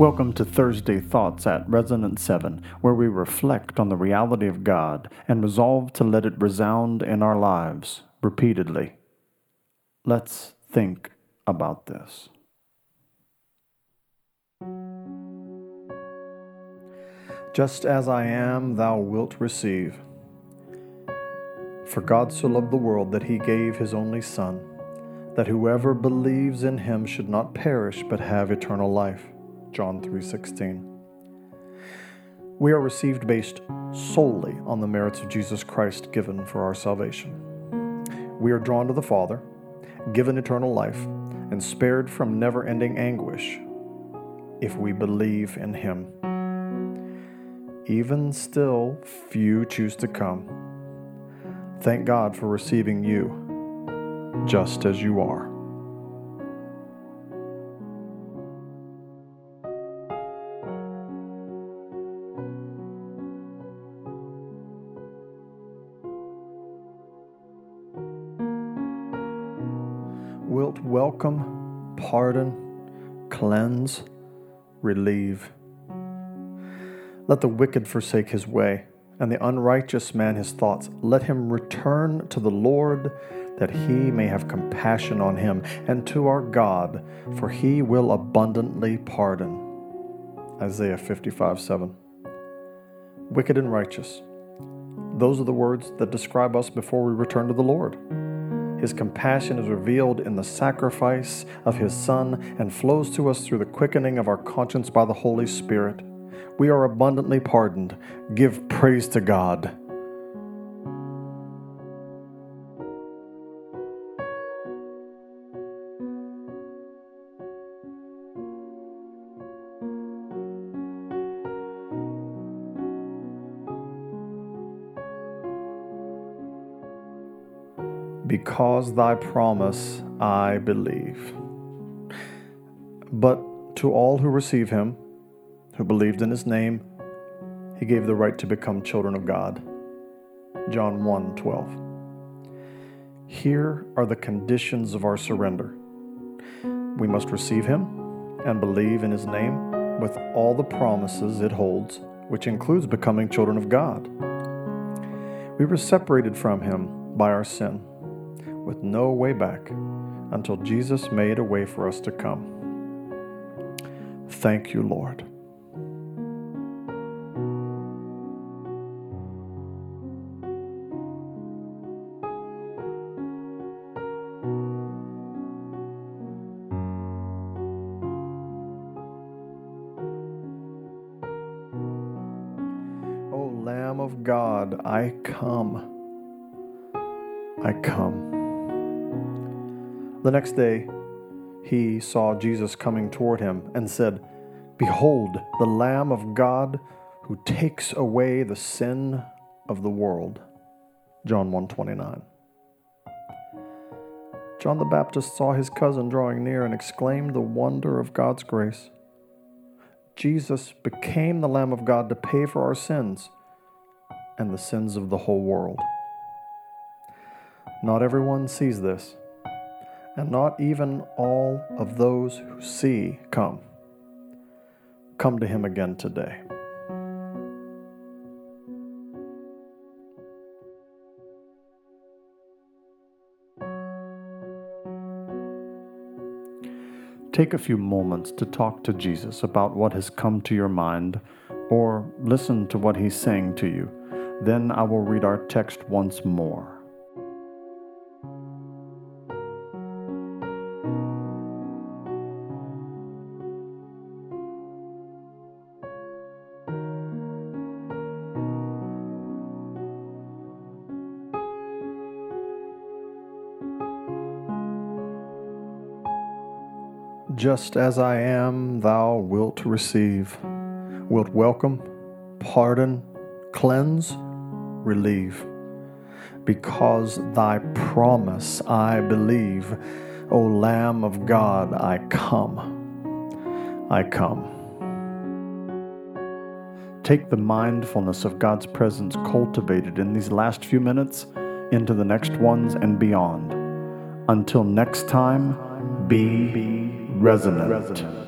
Welcome to Thursday Thoughts at Resonance 7, where we reflect on the reality of God and resolve to let it resound in our lives repeatedly. Let's think about this. Just as I am, thou wilt receive. For God so loved the world that he gave his only Son, that whoever believes in him should not perish but have eternal life. John 3:16. We are received based solely on the merits of Jesus Christ given for our salvation. We are drawn to the Father, given eternal life, and spared from never-ending anguish if we believe in him. Even still, few choose to come. Thank God for receiving you just as you are. Wilt welcome, pardon, cleanse, relieve. Let the wicked forsake his way, and the unrighteous man his thoughts. Let him return to the Lord, that he may have compassion on him, and to our God, for he will abundantly pardon. Isaiah 55 7. Wicked and righteous. Those are the words that describe us before we return to the Lord. His compassion is revealed in the sacrifice of His Son and flows to us through the quickening of our conscience by the Holy Spirit. We are abundantly pardoned. Give praise to God. Because thy promise I believe. But to all who receive him, who believed in his name, he gave the right to become children of God. John 1 12. Here are the conditions of our surrender. We must receive him and believe in his name with all the promises it holds, which includes becoming children of God. We were separated from him by our sin with no way back until Jesus made a way for us to come. Thank you, Lord. Lamb of God, I come. I come. The next day, he saw Jesus coming toward him and said, Behold, the Lamb of God who takes away the sin of the world. John 129. John the Baptist saw his cousin drawing near and exclaimed the wonder of God's grace. Jesus became the Lamb of God to pay for our sins and the sins of the whole world. Not everyone sees this and not even all of those who see come. Come to him again today. Take a few moments to talk to Jesus about what has come to your mind or listen to what he's saying to you. Then I will read our text once more. Just as I am, thou wilt receive, wilt welcome, pardon, cleanse, relieve. Because thy promise I believe, O Lamb of God, I come. I come. Take the mindfulness of God's presence cultivated in these last few minutes into the next ones and beyond. Until next time, be resonant.